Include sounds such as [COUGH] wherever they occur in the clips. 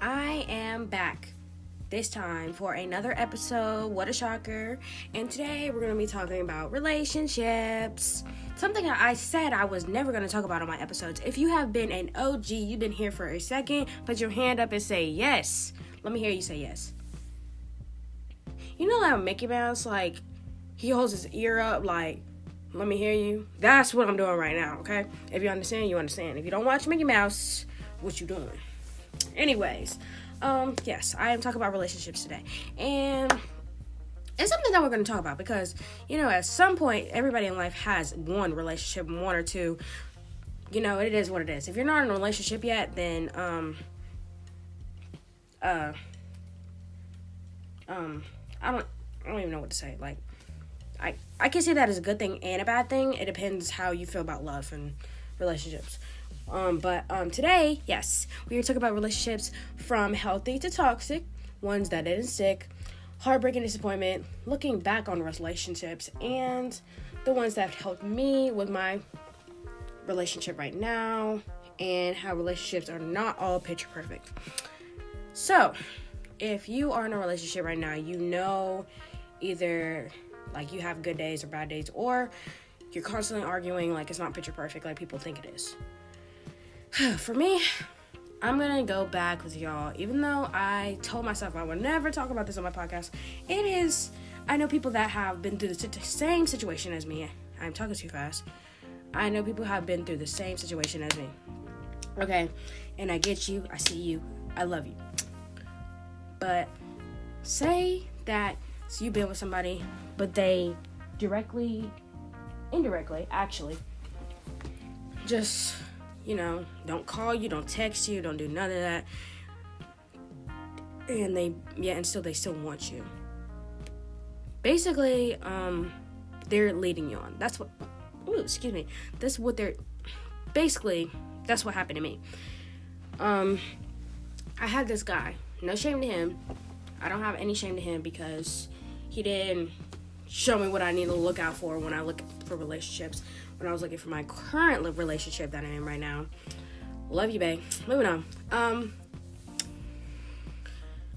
I am back this time for another episode. What a shocker! And today we're going to be talking about relationships. Something that I said I was never going to talk about on my episodes. If you have been an OG, you've been here for a second, put your hand up and say yes. Let me hear you say yes. You know that Mickey Mouse, like, he holds his ear up, like, let me hear you. That's what I'm doing right now, okay? If you understand, you understand. If you don't watch Mickey Mouse, what you doing? Anyways, um, yes, I am talking about relationships today. And it's something that we're going to talk about because, you know, at some point, everybody in life has one relationship, one or two. You know, it is what it is. If you're not in a relationship yet, then, um, uh, um, I don't, I don't even know what to say. Like, I, I can see that as a good thing and a bad thing. It depends how you feel about love and relationships. Um, but um, today, yes, we are talking about relationships from healthy to toxic, ones that didn't stick, heartbreak and disappointment, looking back on relationships, and the ones that helped me with my relationship right now, and how relationships are not all picture perfect. So, if you are in a relationship right now, you know either like you have good days or bad days, or you're constantly arguing like it's not picture perfect like people think it is. [SIGHS] For me, I'm gonna go back with y'all. Even though I told myself I would never talk about this on my podcast, it is. I know people that have been through the same situation as me. I'm talking too fast. I know people have been through the same situation as me. Okay, and I get you. I see you. I love you. But say that so you've been with somebody, but they directly, indirectly, actually, just you know, don't call you, don't text you, don't do none of that. And they, yeah, and still, they still want you. Basically, um, they're leading you on. That's what, ooh, excuse me. That's what they're, basically, that's what happened to me. Um, I had this guy, no shame to him. I don't have any shame to him because he didn't show me what I need to look out for when I look for relationships when I was looking for my current relationship that I'm in right now. Love you, babe. Moving on. Um,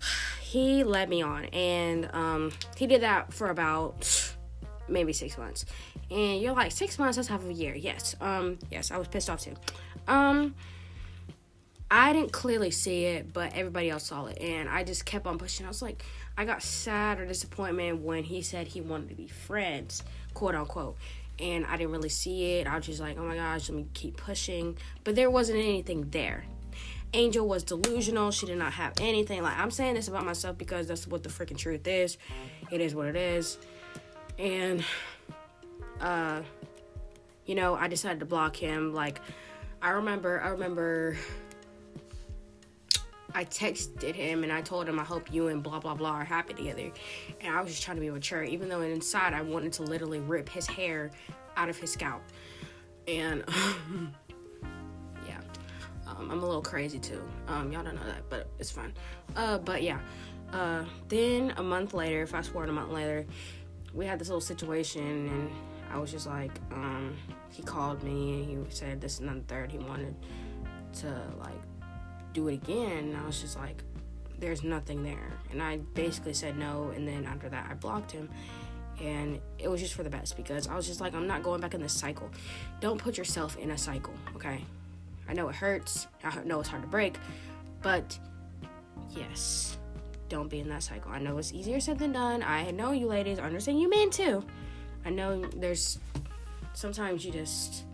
[SIGHS] he led me on, and um, he did that for about [SIGHS] maybe six months. And you're like, six months? That's half a year. Yes. Um, yes, I was pissed off too. Um, I didn't clearly see it, but everybody else saw it, and I just kept on pushing. I was like, I got sad or disappointment when he said he wanted to be friends, quote unquote and I didn't really see it. I was just like, oh my gosh, let me keep pushing. But there wasn't anything there. Angel was delusional. She did not have anything. Like, I'm saying this about myself because that's what the freaking truth is. It is what it is. And, uh, you know, I decided to block him. Like, I remember, I remember I texted him and I told him I hope you and blah blah blah are happy together. And I was just trying to be mature, even though inside I wanted to literally rip his hair out of his scalp. And [LAUGHS] yeah, um, I'm a little crazy too. Um, y'all don't know that, but it's fine. Uh, but yeah. Uh, then a month later, fast forward a month later, we had this little situation, and I was just like, um, he called me and he said this and then third. He wanted to like do it again. And I was just like, there's nothing there. And I basically said no. And then after that, I blocked him. And it was just for the best because I was just like, I'm not going back in this cycle. Don't put yourself in a cycle, okay? I know it hurts. I know it's hard to break. But yes, don't be in that cycle. I know it's easier said than done. I know you ladies understand you men too. I know there's sometimes you just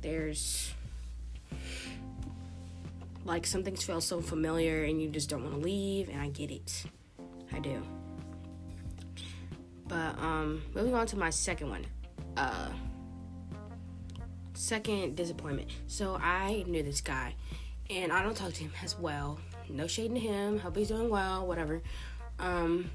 there's like some things feel so familiar and you just don't want to leave and i get it. I do. But um moving on to my second one uh second disappointment. So i knew this guy and i don't talk to him as well. No shade to him. Hope he's doing well whatever. Um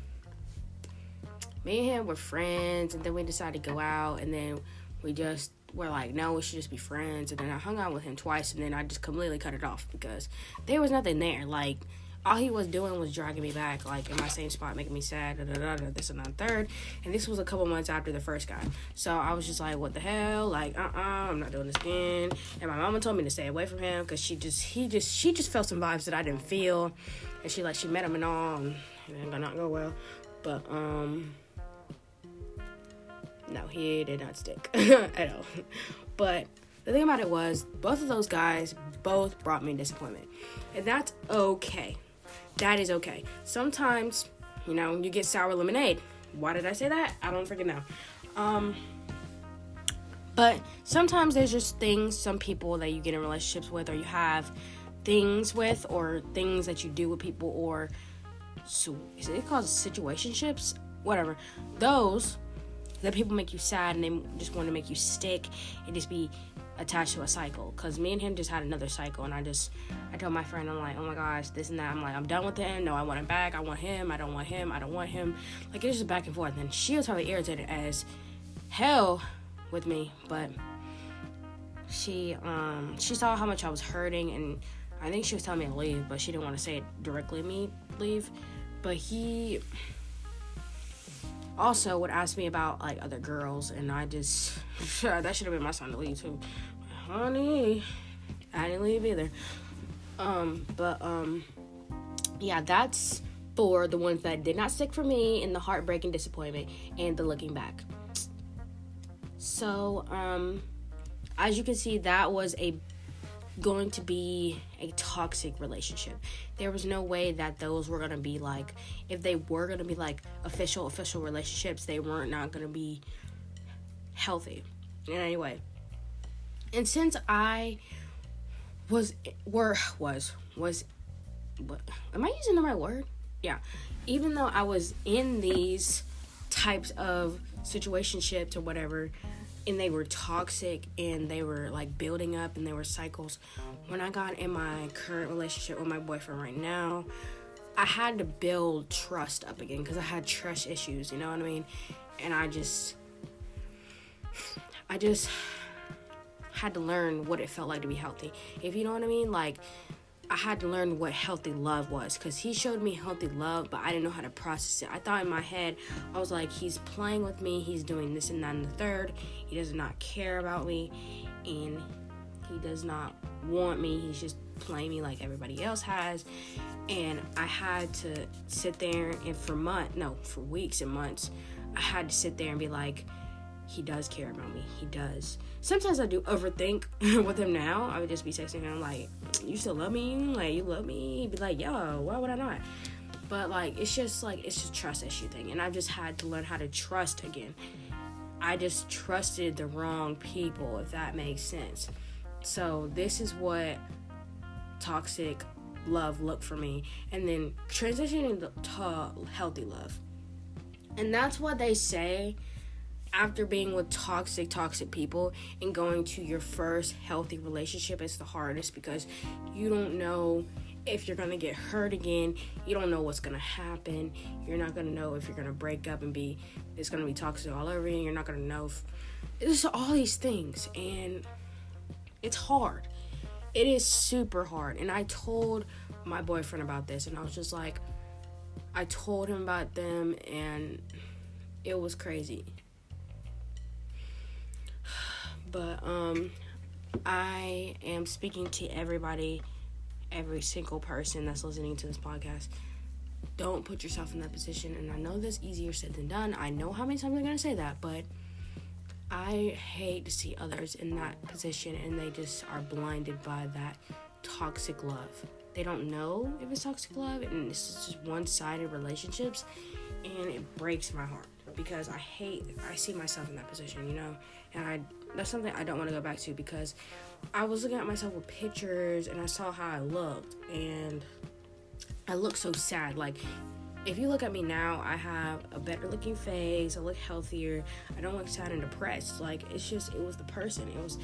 me and him were friends and then we decided to go out and then we just were like, no, we should just be friends. And then I hung out with him twice, and then I just completely cut it off because there was nothing there. Like, all he was doing was dragging me back, like in my same spot, making me sad, da, da, da, this and that third. And this was a couple months after the first guy. So I was just like, what the hell? Like, uh uh-uh, uh, I'm not doing this again. And my mama told me to stay away from him because she just, he just, she just felt some vibes that I didn't feel. And she, like, she met him and all, and it did not go well. But, um, no, he did not stick [LAUGHS] at all. But the thing about it was, both of those guys both brought me disappointment. And that's okay. That is okay. Sometimes, you know, you get sour lemonade. Why did I say that? I don't freaking know. Um, but sometimes there's just things, some people that you get in relationships with, or you have things with, or things that you do with people, or so is it called situationships? Whatever. Those that people make you sad and they just want to make you stick and just be attached to a cycle. Cause me and him just had another cycle, and I just I told my friend I'm like, oh my gosh, this and that. I'm like, I'm done with him. No, I want him back. I want him. I don't want him. I don't want him. Like it's just back and forth. And she was probably irritated as hell with me, but she um she saw how much I was hurting, and I think she was telling me to leave, but she didn't want to say it directly me leave. But he also would ask me about like other girls, and I just [LAUGHS] that should have been my sign to leave too honey, I didn't leave either. Um, but um, yeah, that's for the ones that did not stick for me in the heartbreak and disappointment and the looking back. So, um, as you can see, that was a going to be a toxic relationship. There was no way that those were going to be like if they were going to be like official official relationships, they weren't not going to be healthy. In any way. And since I was were was was what am I using the right word? Yeah. Even though I was in these types of situationships or whatever and they were toxic and they were like building up and they were cycles. When i got in my current relationship with my boyfriend right now i had to build trust up again because i had trust issues you know what i mean? And i just i just had to learn what it felt like to be healthy. If you know what I mean, like I had to learn what healthy love was because he showed me healthy love, but I didn't know how to process it. I thought in my head, I was like, he's playing with me, he's doing this and that and the third. He does not care about me, and he does not want me. He's just playing me like everybody else has. And I had to sit there and for months, no, for weeks and months, I had to sit there and be like, he does care about me. He does. Sometimes I do overthink [LAUGHS] with him now. I would just be texting him like, "You still love me? Like you love me?" He'd be like, "Yo, why would I not?" But like, it's just like it's just trust issue thing, and I've just had to learn how to trust again. I just trusted the wrong people, if that makes sense. So this is what toxic love looked for me, and then transitioning to healthy love, and that's what they say after being with toxic, toxic people and going to your first healthy relationship is the hardest because you don't know if you're gonna get hurt again. You don't know what's gonna happen. You're not gonna know if you're gonna break up and be it's gonna be toxic all over you. You're not gonna know if it's all these things and it's hard. It is super hard. And I told my boyfriend about this and I was just like I told him about them and it was crazy but um I am speaking to everybody, every single person that's listening to this podcast. Don't put yourself in that position. And I know that's easier said than done. I know how many times I'm going to say that, but I hate to see others in that position and they just are blinded by that toxic love. They don't know if it's toxic love and it's just one sided relationships. And it breaks my heart because I hate, I see myself in that position, you know? And I that's something I don't want to go back to because I was looking at myself with pictures and I saw how I looked and I look so sad. Like if you look at me now, I have a better looking face, I look healthier, I don't look sad and depressed. Like it's just it was the person. It was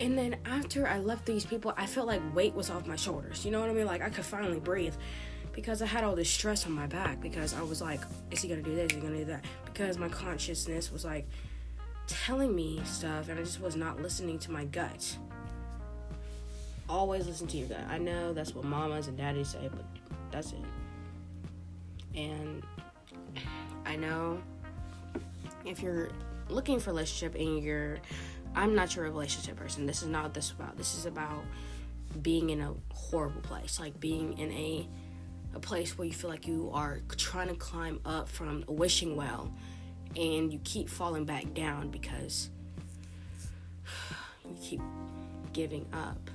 and then after I left these people, I felt like weight was off my shoulders. You know what I mean? Like I could finally breathe because I had all this stress on my back because I was like, is he gonna do this? Is he gonna do that? Because my consciousness was like, telling me stuff and I just was not listening to my gut. Always listen to your gut. I know that's what mamas and daddies say, but that's it. And I know if you're looking for a relationship and you're I'm not your relationship person. This is not what this is about. This is about being in a horrible place, like being in a a place where you feel like you are trying to climb up from a wishing well and you keep falling back down because [SIGHS] you keep giving up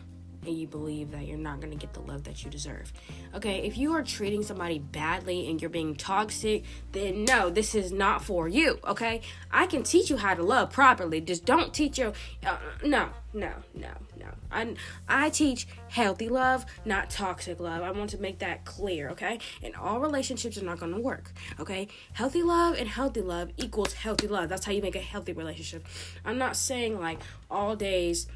and you believe that you're not going to get the love that you deserve. Okay, if you are treating somebody badly and you're being toxic, then no, this is not for you. Okay, I can teach you how to love properly. Just don't teach your uh, no, no, no, no. I I teach healthy love, not toxic love. I want to make that clear. Okay, and all relationships are not going to work. Okay, healthy love and healthy love equals healthy love. That's how you make a healthy relationship. I'm not saying like all days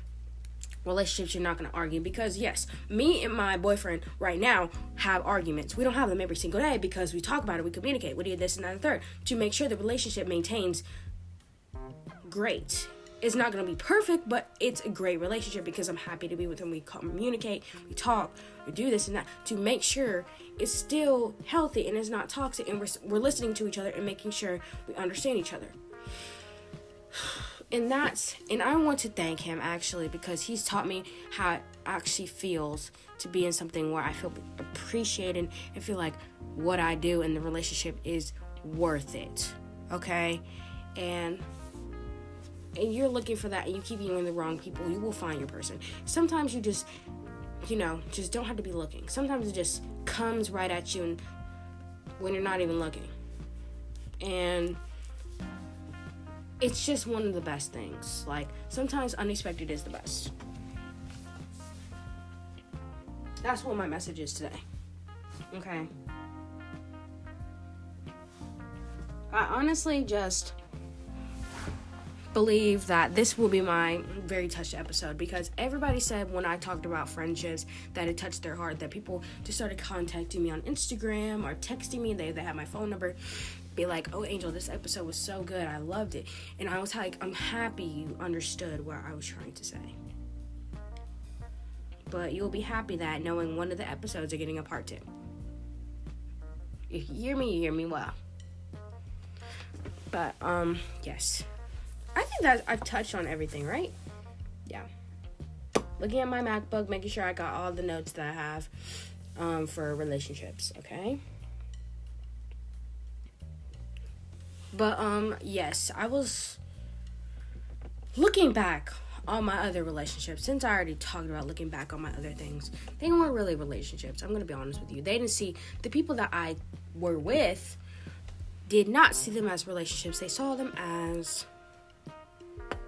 relationships you're not going to argue because yes me and my boyfriend right now have arguments. We don't have them every single day because we talk about it we communicate we do this and that and third to make sure the relationship maintains great. It's not going to be perfect but it's a great relationship because i'm happy to be with him we communicate we talk we do this and that to make sure it's still healthy and it's not toxic and we're, we're listening to each other and making sure we understand each other and that's and I want to thank him actually because he's taught me how it actually feels to be in something where I feel appreciated and feel like what I do in the relationship is worth it. Okay? And and you're looking for that and you keep getting the wrong people, you will find your person. Sometimes you just you know, just don't have to be looking. Sometimes it just comes right at you and when you're not even looking. And it's just one of the best things. Like sometimes unexpected is the best. That's what my message is today. Okay. I honestly just believe that this will be my very touched episode because everybody said when I talked about friendships that it touched their heart that people just started contacting me on Instagram or texting me they they have my phone number be like, "Oh, Angel, this episode was so good. I loved it." And I was like, "I'm happy you understood what I was trying to say." But you'll be happy that knowing one of the episodes are getting a part 2. If you hear me, you hear me well. But um, yes. I think that I've touched on everything, right? Yeah. Looking at my MacBook, making sure I got all the notes that I have um, for relationships, okay? But um yes, I was looking back on my other relationships since I already talked about looking back on my other things. They weren't really relationships. I'm going to be honest with you. They didn't see the people that I were with did not see them as relationships. They saw them as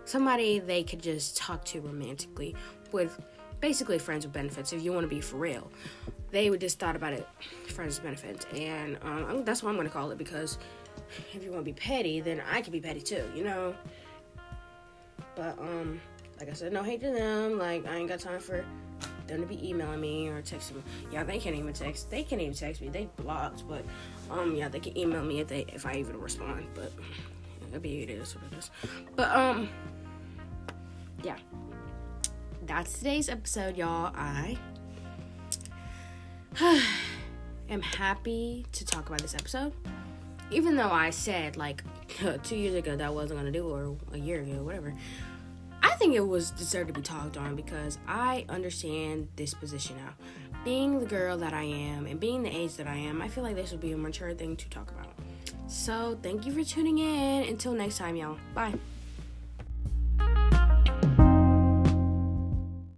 somebody they could just talk to romantically with basically friends with benefits if you want to be for real they would just thought about it friends with benefits and um, that's what i'm going to call it because if you want to be petty, then I can be petty too, you know. But um, like I said, no hate to them. Like I ain't got time for them to be emailing me or texting me. Yeah, they can't even text. They can't even text me. They blocked, but um, yeah, they can email me if they if I even respond. But it'll be it is what it is. But um, yeah, that's today's episode, y'all. I [SIGHS] am happy to talk about this episode even though I said like [LAUGHS] two years ago that I wasn't gonna do it or a year ago, whatever. I think it was deserved to be talked on because I understand this position now. Being the girl that I am and being the age that I am, I feel like this would be a mature thing to talk about. So, thank you for tuning in. Until next time, y'all. Bye.